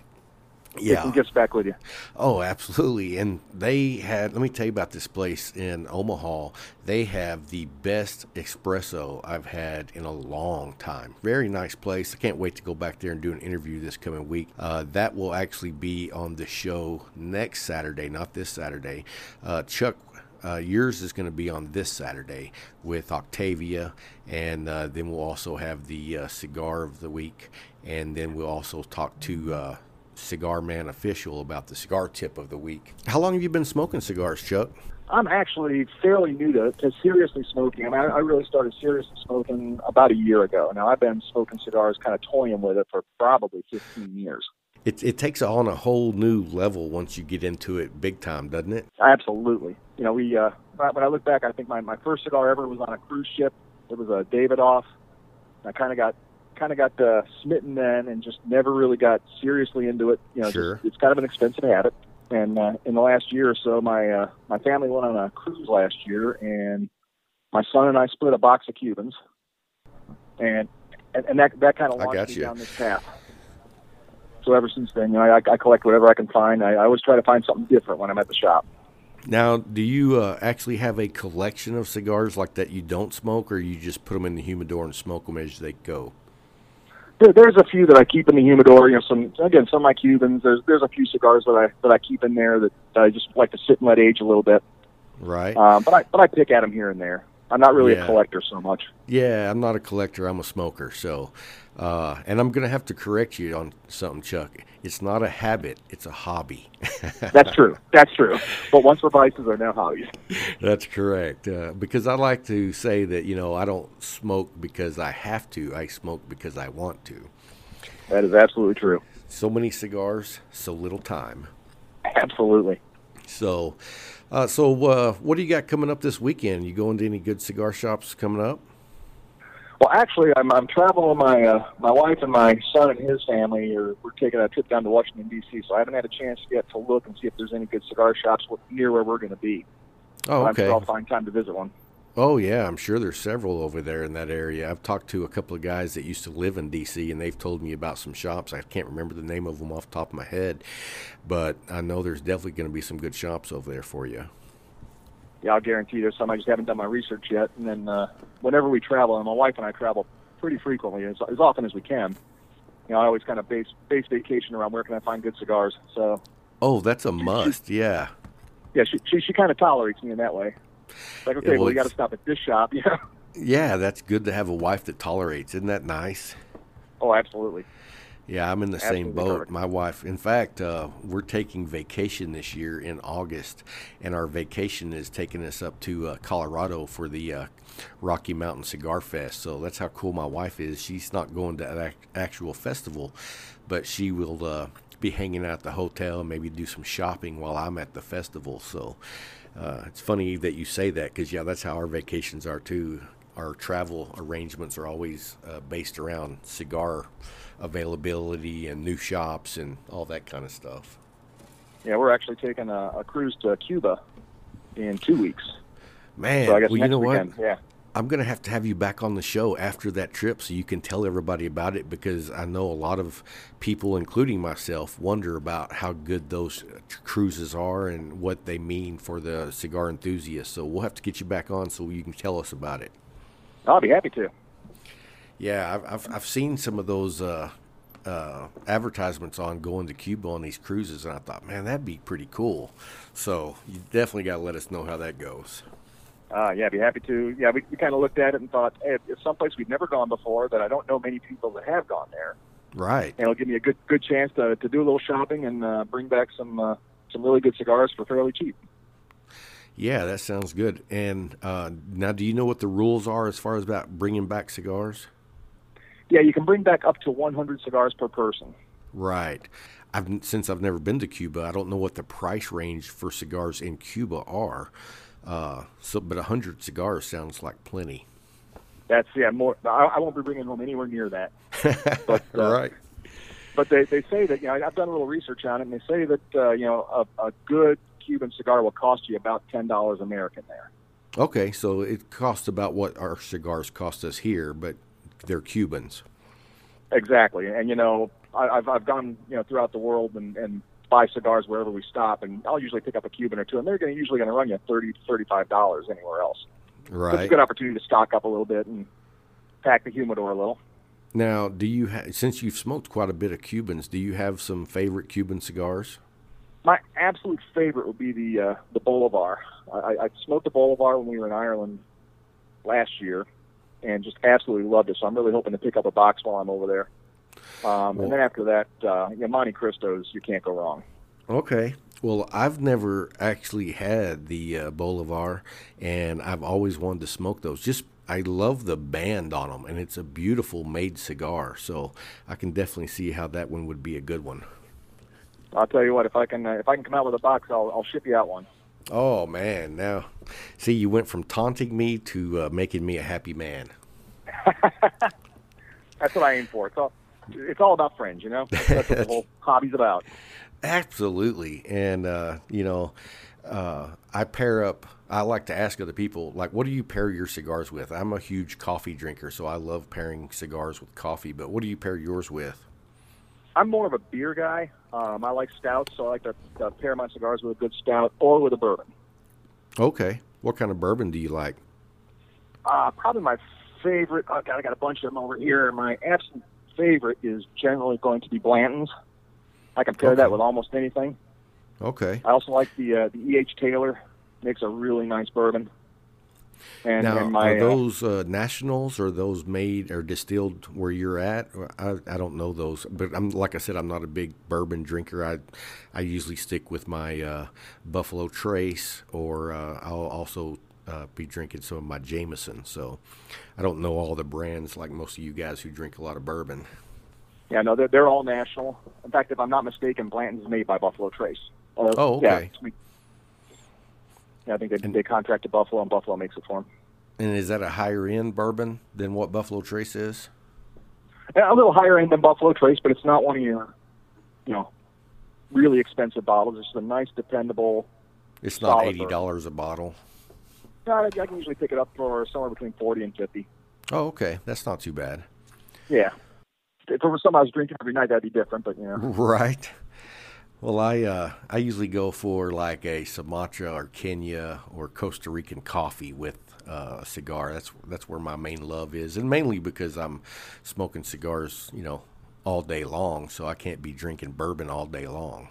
Get some gifts back with you. Oh, absolutely. And they had, let me tell you about this place in Omaha. They have the best espresso I've had in a long time. Very nice place. I can't wait to go back there and do an interview this coming week. Uh, that will actually be on the show next Saturday, not this Saturday. Uh, Chuck uh, yours is going to be on this Saturday with Octavia, and uh, then we'll also have the uh, cigar of the week, and then we'll also talk to uh, Cigar Man Official about the cigar tip of the week. How long have you been smoking cigars, Chuck? I'm actually fairly new to, to seriously smoking. I mean, I, I really started seriously smoking about a year ago. Now, I've been smoking cigars, kind of toying with it for probably 15 years. It, it takes on a whole new level once you get into it big time, doesn't it? Absolutely. You know, we uh, when I look back, I think my, my first cigar ever was on a cruise ship. It was a Davidoff. I kind of got kind of got uh, smitten then, and just never really got seriously into it. You know, Sure. just, it's kind of an expensive habit. And uh, in the last year or so, my uh, my family went on a cruise last year, and my son and I split a box of Cubans, and and, and that that kind of launched me you. down this path. So ever since then, you know, I, I collect whatever I can find. I, I always try to find something different when I'm at the shop. Now, do you uh, actually have a collection of cigars like that you don't smoke, or you just put them in the humidor and smoke them as they go? There, there's a few that I keep in the humidor. You know, some again, some of my Cubans. There's there's a few cigars that I that I keep in there that I just like to sit and let age a little bit. Right? Um, but I but I pick at them here and there. I'm not really Yeah. a collector so much. Yeah, I'm not a collector. I'm a smoker. So, uh, and I'm going to have to correct you on something, Chuck. It's not a habit. It's a hobby. That's true. That's true. But once or vices are now hobbies. That's correct. Uh, because I like to say that, you know, I don't smoke because I have to. I smoke because I want to. That is absolutely true. So many cigars, so little time. Absolutely. So, uh, so uh, what do you got coming up this weekend? You going to any good cigar shops coming up? Well, actually, I'm I'm traveling with my uh, my wife and my son and his family. Are, we're taking a trip down to Washington D.C. So I haven't had a chance yet to look and see if there's any good cigar shops near where we're going to be. Oh, I'm okay. sure I'll find time to visit one. Oh yeah, I'm sure there's several over there in that area. I've talked to a couple of guys that used to live in DC, and they've told me about some shops. I can't remember the name of them off the top of my head, but I know there's definitely going to be some good shops over there for you. Yeah, I'll guarantee there's some. I just haven't done my research yet. And then uh, whenever we travel, and my wife and I travel pretty frequently, as, as often as we can. You know, I always kind of base base vacation around where can I find good cigars. So Oh, that's a must. Yeah. yeah, she she, she kind of tolerates me in that way. Like, okay, well, well, you got to stop at this shop. Yeah. Yeah, that's good to have a wife that tolerates. Isn't that nice? oh, absolutely. Yeah, I'm in the same boat. perfect. My wife, in fact, uh, we're taking vacation this year in August, and our vacation is taking us up to uh, Colorado for the uh, Rocky Mountain Cigar Fest. So that's how cool my wife is. She's not going to that actual festival, but she will uh, be hanging out at the hotel and maybe do some shopping while I'm at the festival. So uh, it's funny that you say that because, yeah, that's how our vacations are too. our travel arrangements are always uh, based around cigar availability and new shops and all that kind of stuff. Yeah, we're actually taking a, a cruise to Cuba in two weeks. Man, So well, you know weekend, what? yeah. I'm going to have to have you back on the show after that trip so you can tell everybody about it because I know a lot of people, including myself, wonder about how good those cruises are and what they mean for the cigar enthusiast. So we'll have to get you back on so you can tell us about it. I'll be happy to. Yeah, I've, I've, I've seen some of those uh, uh, advertisements on going to Cuba on these cruises, and I thought, man, that'd be pretty cool. So you definitely got to let us know how that goes. Uh, yeah, I'd be happy to. Yeah, we, we kind of looked at it and thought, hey, it's someplace we've never gone before that I don't know many people that have gone there. Right. And it'll give me a good good chance to, to do a little shopping and uh, bring back some uh, some really good cigars for fairly cheap. Yeah, that sounds good. And uh, now, do you know what the rules are as far as about bringing back cigars? Yeah, you can bring back up to 100 cigars per person. Right. I've since I've never been to Cuba, I don't know what the price range for cigars in Cuba are. Uh, so, but a hundred cigars sounds like plenty. That's yeah more. I, I won't be bringing home anywhere near that. But uh, right. but they they say that you know I've done a little research on it, and they say that uh, you know a, a good Cuban cigar will cost you about ten dollars American there. Okay, so it costs about what our cigars cost us here, but they're Cubans. Exactly, and you know I, I've I've gone you know throughout the world and and buy cigars wherever we stop, and I'll usually pick up a Cuban or two, and they're going usually going to run you thirty to thirty five dollars anywhere else. So it's a good opportunity to stock up a little bit and pack the humidor a little. Now, do you ha- since you've smoked quite a bit of Cubans, do you have some favorite Cuban cigars? My absolute favorite would be the uh, the Bolivar. I I smoked the Bolivar when we were in Ireland last year, and just absolutely loved it. So I'm really hoping to pick up a box while I'm over there. Um, and then after that, uh, know, Montecristos, you can't go wrong. Okay. Well, I've never actually had the uh, Bolivar, and I've always wanted to smoke those. Just I love the band on them, and it's a beautiful made cigar. So I can definitely see how that one would be a good one. I'll tell you what, if I can uh, if I can come out with a box, I'll I'll ship you out one. Oh man, now see you went from taunting me to uh, making me a happy man. That's what I aim for. It's all it's all about friends, you know. That's, what the whole hobby's about. Absolutely, and uh, you know, uh, I pair up. I like to ask other people, like, what do you pair your cigars with? I'm a huge coffee drinker, so I love pairing cigars with coffee. But what do you pair yours with? I'm more of a beer guy. Um, I like stouts, so I like to uh, pair my cigars with a good stout or with a bourbon. Okay, what kind of bourbon do you like? Uh, probably my favorite. Oh God, I got a bunch of them over here. My absolute favorite is generally going to be Blanton's. I can pair Okay. that with almost anything. Okay, I also like the uh, the E. H. Taylor. Makes a really nice bourbon. And, now and my are uh, those uh, nationals or those made or distilled where you're at? I, I don't know those, but I'm like I said, I'm not a big bourbon drinker. I I usually stick with my uh, Buffalo Trace, or uh, I'll also uh, be drinking some of my Jameson. So I don't know all the brands like most of you guys who drink a lot of bourbon. yeah, no, they're they're all national. In fact, if I'm not mistaken, Blanton's made by Buffalo Trace. Uh, Oh, okay. we- yeah, I think they they contracted Buffalo, and Buffalo makes it for them. And is that a higher end bourbon than what Buffalo Trace is? a little higher end than Buffalo Trace, but it's not one of your, you know, really expensive bottles. It's a nice, dependable. It's not eighty dollars a bottle. I, I can usually pick it up for somewhere between forty and fifty. Oh, okay, that's not too bad. Yeah, if it was something I was drinking every night, that'd be different. But you know, Right. Well, I uh, I usually go for like a Sumatra or Kenya or Costa Rican coffee with uh, a cigar. That's that's where my main love is, and mainly because I'm smoking cigars, you know, all day long. So I can't be drinking bourbon all day long.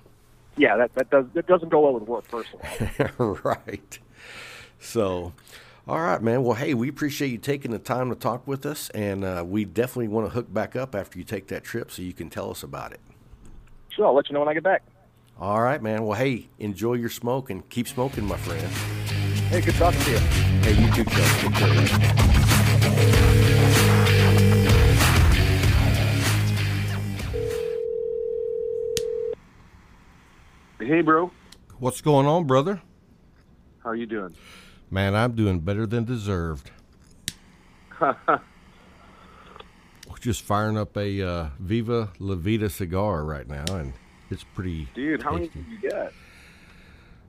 yeah, that that does that doesn't go well with work. First of all, right. So, all right, man. Well, hey, we appreciate you taking the time to talk with us, and uh, we definitely want to hook back up after you take that trip so you can tell us about it. sure, I'll let you know when I get back. All right, man. Well, hey, enjoy your smoke and keep smoking, my friend. Hey, good talking to you. Hey, you too, Chuck. Take care, man. Hey, bro, What's going on, brother? how are you doing? Man, I'm doing better than deserved. Just firing up a uh, Viva La Vida cigar right now, and it's pretty. Dude, how many tasty. did you get?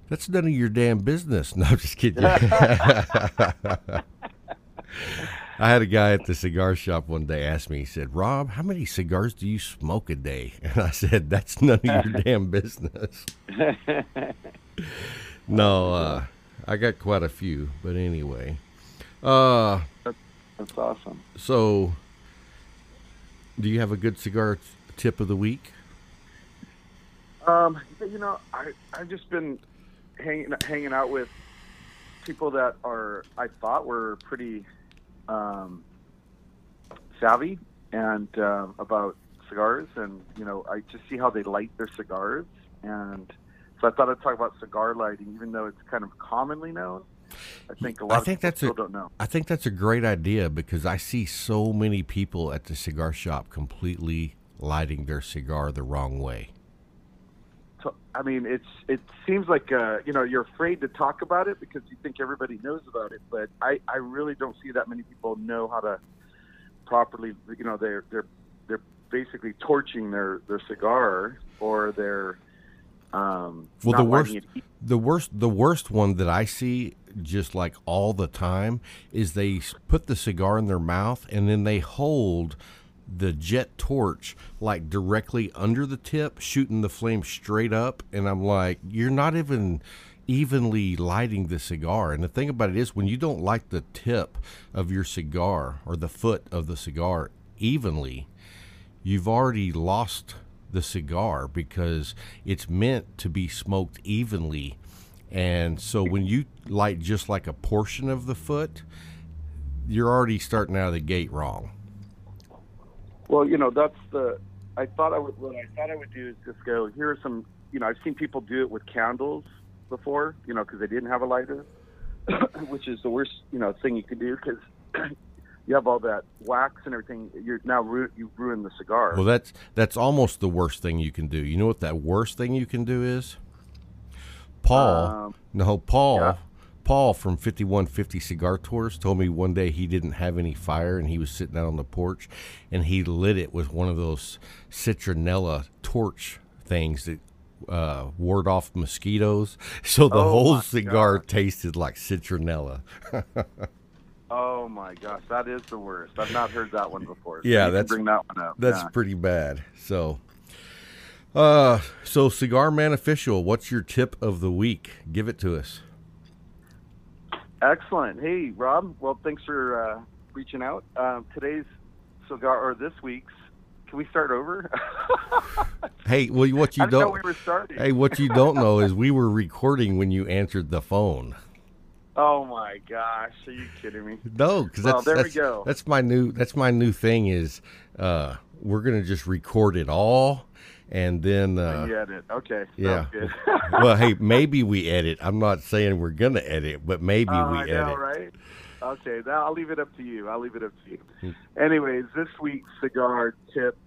That's none of your damn business. No, I'm just kidding. I had a guy at the cigar shop one day ask me, he said, Rob, how many cigars do you smoke a day? And I said, That's none of your damn business. no, uh, I got quite a few, but anyway. Uh, That's awesome. so, do you have a good cigar t- tip of the week? Um, you know, I I've just been hanging hanging out with people that are I thought were pretty um, savvy and um, about cigars, and you know, I just see how they light their cigars, and so I thought I'd talk about cigar lighting, even though it's kind of commonly known. I think a lot I of think people that's a- don't know. I think that's a great idea because I see so many people at the cigar shop completely lighting their cigar the wrong way. So, I mean, it's it seems like uh, you know you're afraid to talk about it because you think everybody knows about it, but I, I really don't see that many people know how to properly. You know, they're they're they're basically torching their their cigar or they're um, Well, the worst, the worst, the worst one that I see, just like all the time, is they put the cigar in their mouth and then they hold the jet torch like directly under the tip, shooting the flame straight up. And I'm like, you're not even evenly lighting the cigar. And the thing about it is, when you don't light the tip of your cigar or the foot of the cigar evenly, you've already lost the cigar because it's meant to be smoked evenly. And so when you light just like a portion of the foot, you're already starting out of the gate wrong. Well, you know, that's the. I thought I would. What I thought I would do is just go. Here are some. You know, I've seen people do it with candles before. You know, because they didn't have a lighter, which is the worst. You know, thing you can do because you have all that wax and everything. You're now ru- you've ruined the cigar. Well, that's that's almost the worst thing you can do. You know what that worst thing you can do is? Paul, Um, no, Paul, yeah. Paul from 5150 Cigar Tours told me one day he didn't have any fire and he was sitting out on the porch and he lit it with one of those citronella torch things that uh, ward off mosquitoes. So the Oh, whole cigar God. tasted like citronella. oh my gosh, that is the worst. I've not heard that one before. Yeah, you that's- bring that one up. That's yeah. pretty bad. So, uh, so Cigar Man Official, what's your tip of the week? Give it to us. Excellent. Hey, Rob. Well, thanks for uh, reaching out. Um, today's cigar, or this week's. Can we start over? Hey, well, what you I didn't know we were starting. Hey, what you don't know is we were recording when you answered the phone. Oh my gosh, are you kidding me? No, because Well, that's there we go. that's my new that's my new thing is uh, we're gonna just record it all and then uh, edit. Okay. yeah. Well, hey, maybe we edit. I'm not saying we're gonna edit, but maybe Oh, we I edit. know, right? Okay, now I'll leave it up to you. I'll leave it up to you. Hmm. Anyways, this week's cigar tip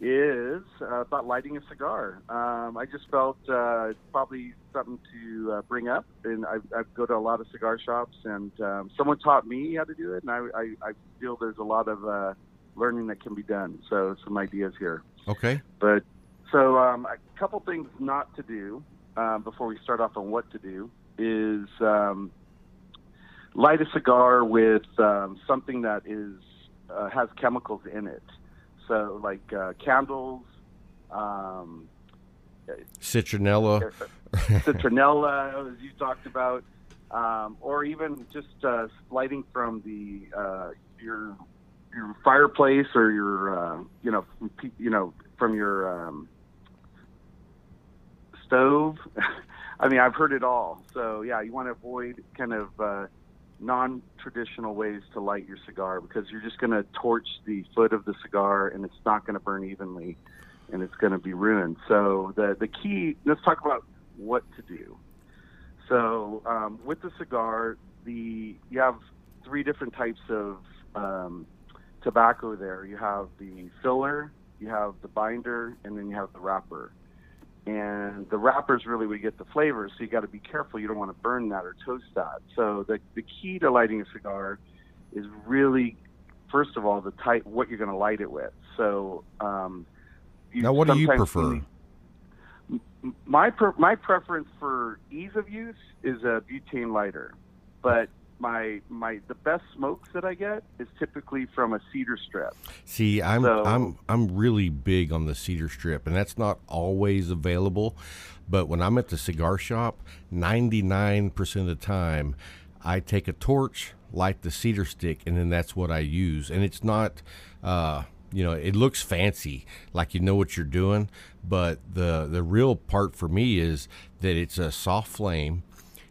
is uh, about lighting a cigar. Um, I just felt uh, it's probably something to uh, bring up, and I, I go to a lot of cigar shops, and um, someone taught me how to do it, and I, I, I feel there's a lot of uh, learning that can be done. So some ideas here. Okay. But so um, a couple things not to do um, before we start off on what to do is um, light a cigar with um, something that is uh, has chemicals in it. So like uh, candles, um, Citronella. citronella, as you talked about, um, or even just uh, lighting from the uh, your your fireplace or your uh, you know from pe- you know from your um, stove. I mean, I've heard it all. So yeah, you want to avoid kind of uh, non-traditional ways to light your cigar because you're just going to torch the foot of the cigar and it's not going to burn evenly and it's going to be ruined. So the the key. Let's talk about what to do. So um, with the cigar, the you have three different types of um, tobacco there. You have the filler, you have the binder, and then you have the wrapper. And the wrappers really would get the flavor, so you got to be careful. You don't want to burn that or toast that. So the the key to lighting a cigar is really first of all, the type what you're going to light it with. So, um, you Now, what do you prefer? need- my per, my preference for ease of use is a butane lighter, but my my the best smokes that I get is typically from a cedar strip. See, I'm So- I'm I'm really big on the cedar strip, and that's not always available. But when I'm at the cigar shop, 99% of the time, I take a torch, light the cedar stick, and then that's what I use. And it's not, uh, you know, it looks fancy, like you know what you're doing. But the the real part for me is that it's a soft flame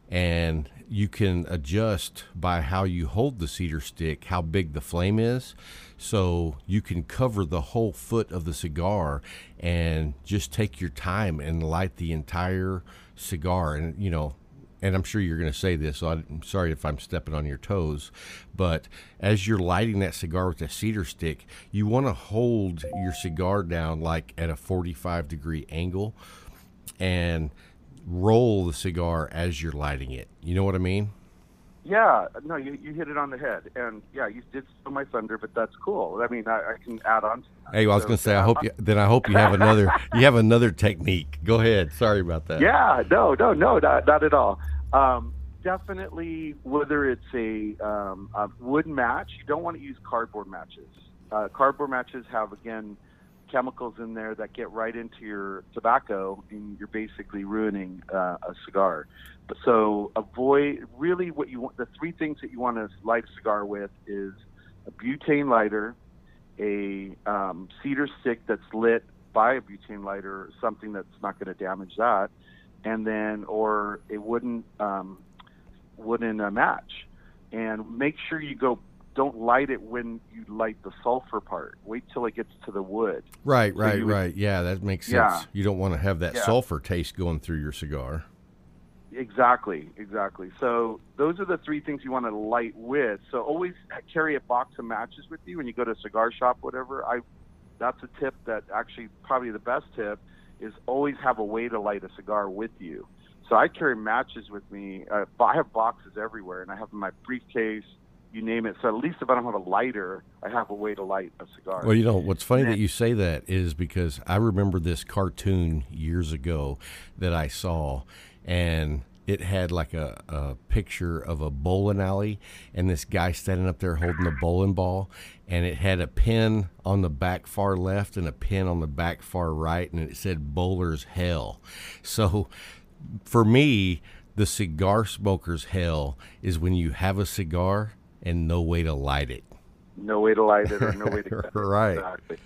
and you can adjust by how you hold the cedar stick how big the flame is so you can cover the whole foot of the cigar and just take your time and light the entire cigar and you know and I'm sure you're going to say this, so I'm sorry if I'm stepping on your toes. But as you're lighting that cigar with a cedar stick, you want to hold your cigar down like at a 45 degree angle and roll the cigar as you're lighting it. You know what I mean? Yeah, no, you, you hit it on the head, and yeah, you did steal my thunder, but that's cool. I mean, I, I can add on. To that. Hey, well, I was So, going to say, I hope you, then I hope you have another you have another technique. Go ahead. Sorry about that. Yeah, no, no, no, not, not at all. Um, definitely, whether it's a, um, a wood match, you don't want to use cardboard matches. Uh, cardboard matches have again chemicals in there that get right into your tobacco, and you're basically ruining uh, a cigar. But so avoid really what you want. The three things that you want to light a cigar with is a butane lighter, a um, cedar stick that's lit by a butane lighter, something that's not going to damage that, and then or a wooden um, wooden uh, match, and make sure you go. Don't light it when you light the sulfur part. Wait till it gets to the wood. Right, So right, would- right. Yeah, that makes sense. Yeah. You don't want to have that Yeah. sulfur taste going through your cigar. Exactly, exactly. So those are the three things you want to light with. So always carry a box of matches with you when you go to a cigar shop, whatever. I that's a tip that actually probably the best tip is always have a way to light a cigar with you. So I carry matches with me. Uh, I have boxes everywhere, and I have my briefcase. You name it. So at least if I don't have a lighter, I have a way to light a cigar. Well, you know, what's funny that you say that is because I remember this cartoon years ago that I saw, and it had like a, a picture of a bowling alley and this guy standing up there holding a bowling ball, and it had a pin on the back far left and a pin on the back far right, and it said Bowler's Hell. So for me, the cigar smoker's hell is when you have a cigar and no way to light it. no way to light it or no way to cut it. Right. Exactly.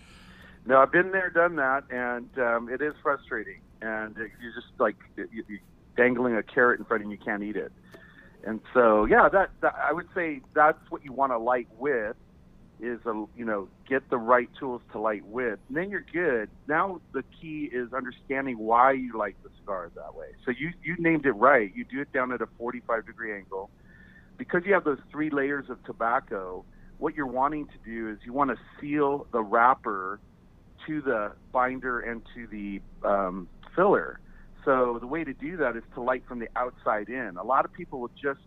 No, I've been there, done that, and um, it is frustrating. And you're just like you, you dangling a carrot in front of you, you can't eat it. And so, yeah, that, that I would say that's what you want to light with is a you know get the right tools to light with. And then you're good. Now the key is understanding why you light the cigar that way. So you you named it right. You do it down at a 45 degree angle because you have those three layers of tobacco, what you're wanting to do is you want to seal the wrapper to the binder and to the um, filler. So the way to do that is to light from the outside in. A lot of people will just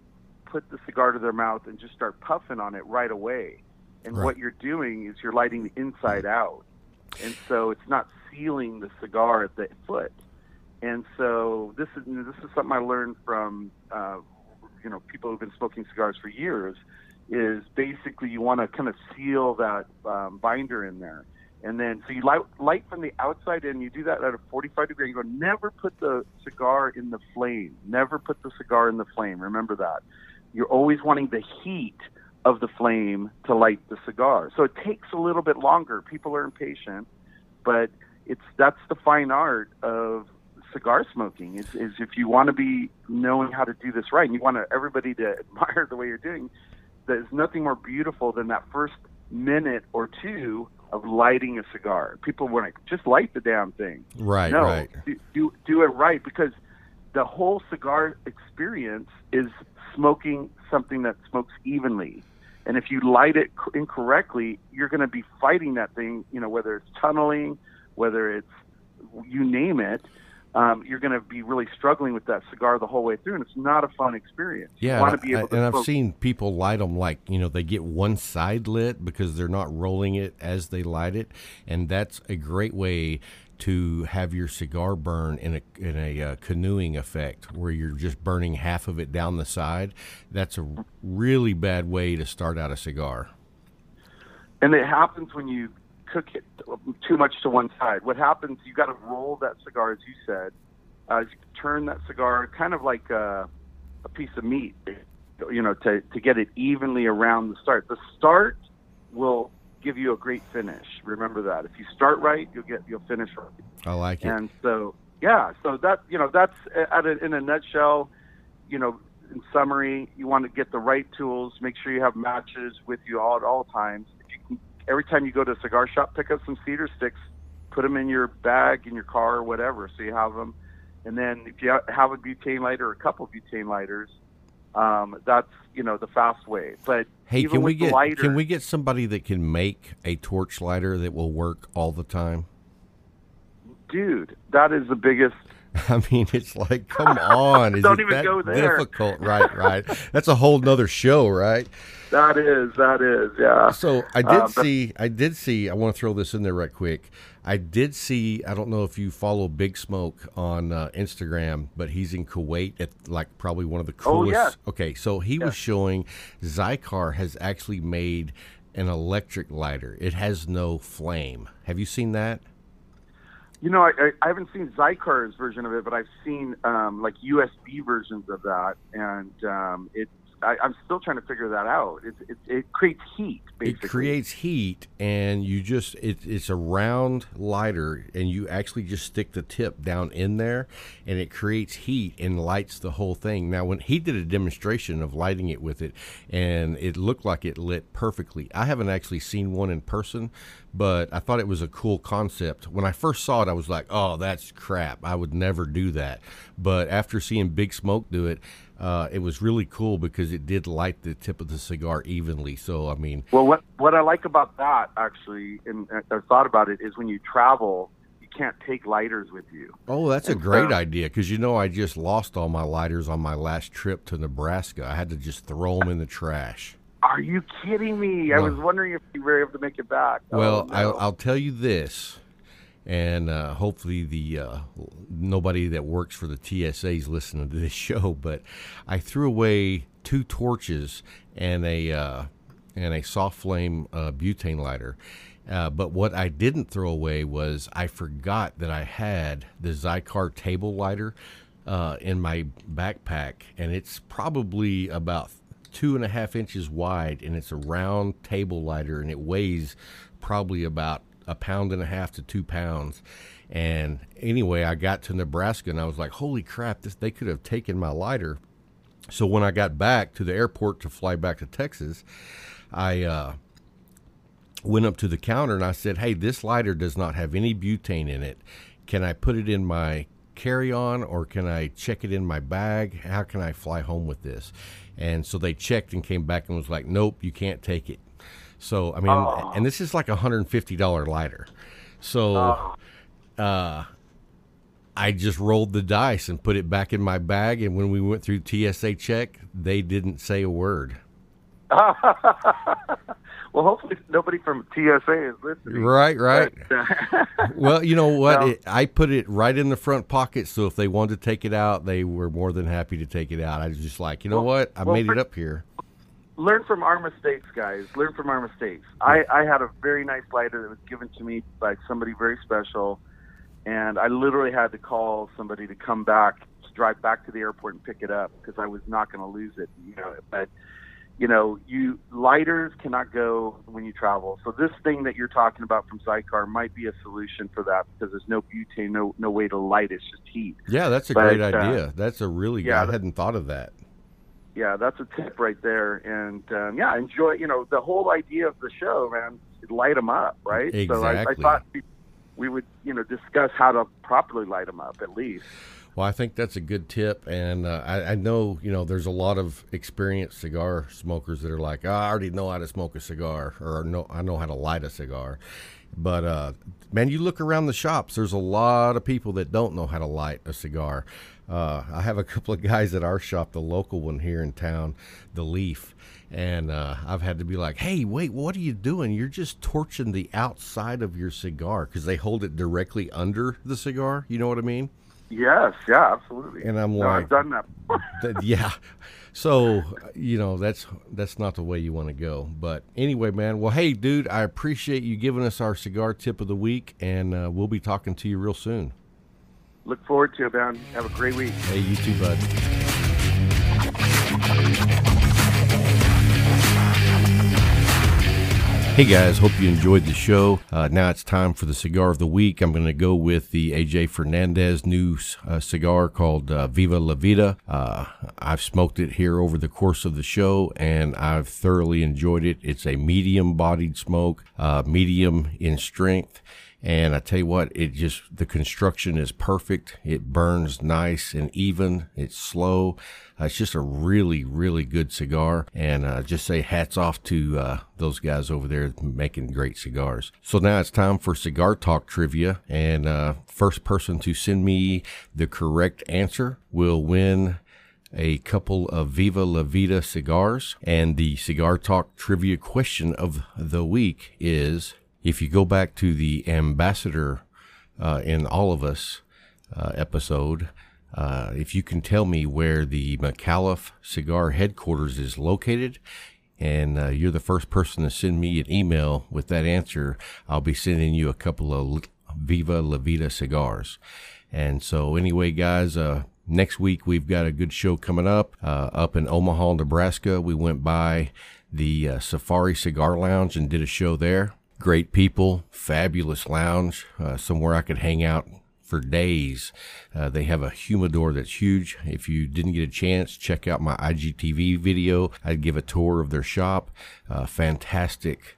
put the cigar to their mouth and just start puffing on it right away. And Right. what you're doing is you're lighting the inside out. And so it's not sealing the cigar at the foot. And so this is this is something I learned from uh, you know people who've been smoking cigars for years. Is basically you want to kind of seal that um, binder in there, and then so you light light from the outside in. You do that at a 45 degree angle. Never put the cigar in the flame. Never put the cigar in the flame. Remember that. You're always wanting the heat of the flame to light the cigar. So it takes a little bit longer. People are impatient, but it's that's the fine art of cigar smoking is, is if you want to be knowing how to do this right and you want everybody to admire the way you're doing there's nothing more beautiful than that first minute or two of lighting a cigar. People were like just light the damn thing. Right, no right. do, do, do it right because the whole cigar experience is smoking something that smokes evenly. And if you light it incorrectly you're going to be fighting that thing you know whether it's tunneling whether it's you name it um, you're going to be really struggling with that cigar the whole way through, and it's not a fun experience. Yeah, you want and to be I, to and I've seen people light them like you know they get one side lit because they're not rolling it as they light it, and that's a great way to have your cigar burn in a in a uh, canoeing effect where you're just burning half of it down the side. That's a really bad way to start out a cigar. and it happens when you cook it too much to one side. What happens? You got to roll that cigar, as you said. Uh, you turn that cigar kind of like a, a piece of meat, you know, to to get it evenly around the start. The start will give you a great finish. Remember that. If you start right, you'll get you'll finish right. I like it. And so, yeah, so that you know, that's uh, at a, in a nutshell. You know, in summary, you want to get the right tools. Make sure you have matches with you all at all times. If you can, every time you go to a cigar shop, pick up some cedar sticks, put them in your bag in your car or whatever, so you have them. And then if you have a butane lighter or a couple of butane lighters, um, that's you know the fast way. But Hey, can we get lighter, can we get somebody that can make a torch lighter that will work all the time? dude, that is the biggest I mean, it's like, come on, is Don't it even that go there. difficult? Right, right. That's a whole nother show, right? that is that is yeah. So I did Uh, but- see, I did see. I want to throw this in there right quick. I did see. I don't know if you follow Big Smoke on uh, Instagram, but he's in Kuwait at like probably one of the coolest. Oh, yeah. Okay, so he was showing Xikar has actually made an electric lighter. It has no flame. Have you seen that? You know, I, I, haven't seen Xikar's version of it, but I've seen um, like USB versions of that, and um, it. I, I'm still trying to figure that out. It, it, it creates heat, basically. It creates heat, and you just it, it's a round lighter, and you actually just stick the tip down in there, and it creates heat and lights the whole thing. Now, when he did a demonstration of lighting it with it, and it looked like it lit perfectly. I haven't actually seen one in person, but I thought it was a cool concept. When I first saw it, I was like, "Oh, that's crap! I would never do that." But after seeing Big Smoke do it. Uh, it was really cool because it did light the tip of the cigar evenly. So, I mean, Well, what what I like about that actually, and I- thought about it, is when you travel, you can't take lighters with you. Oh, that's a great so- idea because you know I just lost all my lighters on my last trip to Nebraska. I had to just throw them in the trash. Are you kidding me? I was wondering if you were able to make it back. Well, Oh, no. I'll, I'll tell you this, and uh, hopefully the uh, nobody that works for the TSA is listening to this show. But I threw away two torches and a uh, and a soft flame uh, butane lighter. Uh, but what I didn't throw away was I forgot that I had the Xikar table lighter uh, in my backpack, and it's probably about two and a half inches wide, and it's a round table lighter, and it weighs probably about a pound and a half to two pounds. And anyway, I got to Nebraska, and I was like, "Holy crap! This they could have taken my lighter." So when I got back to the airport to fly back to Texas, I uh, went up to the counter and I said, "Hey, this lighter does not have any butane in it. Can I put it in my carry-on or can I check it in my bag? How can I fly home with this?" And so they checked and came back and was like, "Nope, you can't take it." So I mean, and this is like a hundred and fifty dollar lighter. So uh, I just rolled the dice and put it back in my bag. And when we went through TSA check, they didn't say a word. well, hopefully nobody from TSA is listening. Right, right. Uh, Well, you know what? Well- it, I put it right in the front pocket, so if they wanted to take it out, they were more than happy to take it out. I was just like, you know Well- what? I well, made for- it up here. Learn from our mistakes, guys. Learn from our mistakes. I, I had a very nice lighter that was given to me by somebody very special, and I literally had to call somebody to come back, to drive back to the airport and pick it up because I was not going to lose it. You know, but you know, you lighters cannot go when you travel. So this thing that you're talking about from Xikar might be a solution for that because there's no butane, no no way to light. it. It's just heat. Yeah, that's a But, great uh, idea. That's a really yeah, I hadn't thought of that. Yeah, that's a tip right there. And um, yeah, enjoy. You know, the whole idea of the show, man, light them up, right? Exactly. So I, I thought we, would, you know, discuss how to properly light them up at least. Well, I think that's a good tip, and uh, I, I know you know there's a lot of experienced cigar smokers that are like, oh, I already know how to smoke a cigar, or no, I know how to light a cigar, But uh, man, you look around the shops. There's a lot of people that don't know how to light a cigar. Uh, I have a couple of guys at our shop, the local one here in town, the Leaf, and uh, I've had to be like, "Hey, wait, what are you doing? You're just torching the outside of your cigar because they hold it directly under the cigar. You know what I mean?" Yes, yeah, absolutely. And I'm no, like, I've done that. that- yeah. So you know that's that's not the way you want to go. But anyway, man. Well, hey, dude, I appreciate you giving us our cigar tip of the week, and uh, we'll be talking to you real soon. Look forward to it, man. Have a great week. Hey, you too, bud. Hey guys, hope you enjoyed the show. Uh, now it's time for the cigar of the week. I'm going to go with the AJ Fernandez new uh, cigar called uh, Viva La Vida. Uh, I've smoked it here over the course of the show and I've thoroughly enjoyed it. It's a medium bodied smoke, uh, medium in strength. And I tell you what, it just, the construction is perfect. It burns nice and even. It's slow. Uh, it's just a really, really good cigar. And uh, just say hats off to uh, those guys over there making great cigars. So now it's time for Cigar Talk trivia. And uh, first person to send me the correct answer will win a couple of Viva La Vida cigars. And the Cigar Talk trivia question of the week is if you go back to the ambassador uh, in All of Us uh, episode, uh, if you can tell me where the McAuliffe Cigar headquarters is located, and uh, you're the first person to send me an email with that answer, I'll be sending you a couple of Viva La Vida cigars. And so, anyway, guys, uh, next week we've got a good show coming up. Uh, up in Omaha, Nebraska, we went by the Safari Cigar Lounge and did a show there. Great people, fabulous lounge, uh, somewhere I could hang out for days. Uh, they have a humidor that's huge. If you didn't get a chance, check out my IGTV video. I'd give a tour of their shop. Uh, fantastic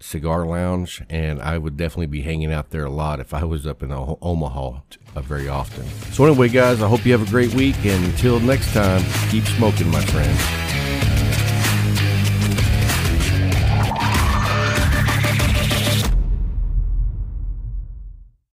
cigar lounge, and I would definitely be hanging out there a lot if I was up in O- Omaha uh, very often. So, anyway, guys, I hope you have a great week, and until next time, keep smoking, my friends.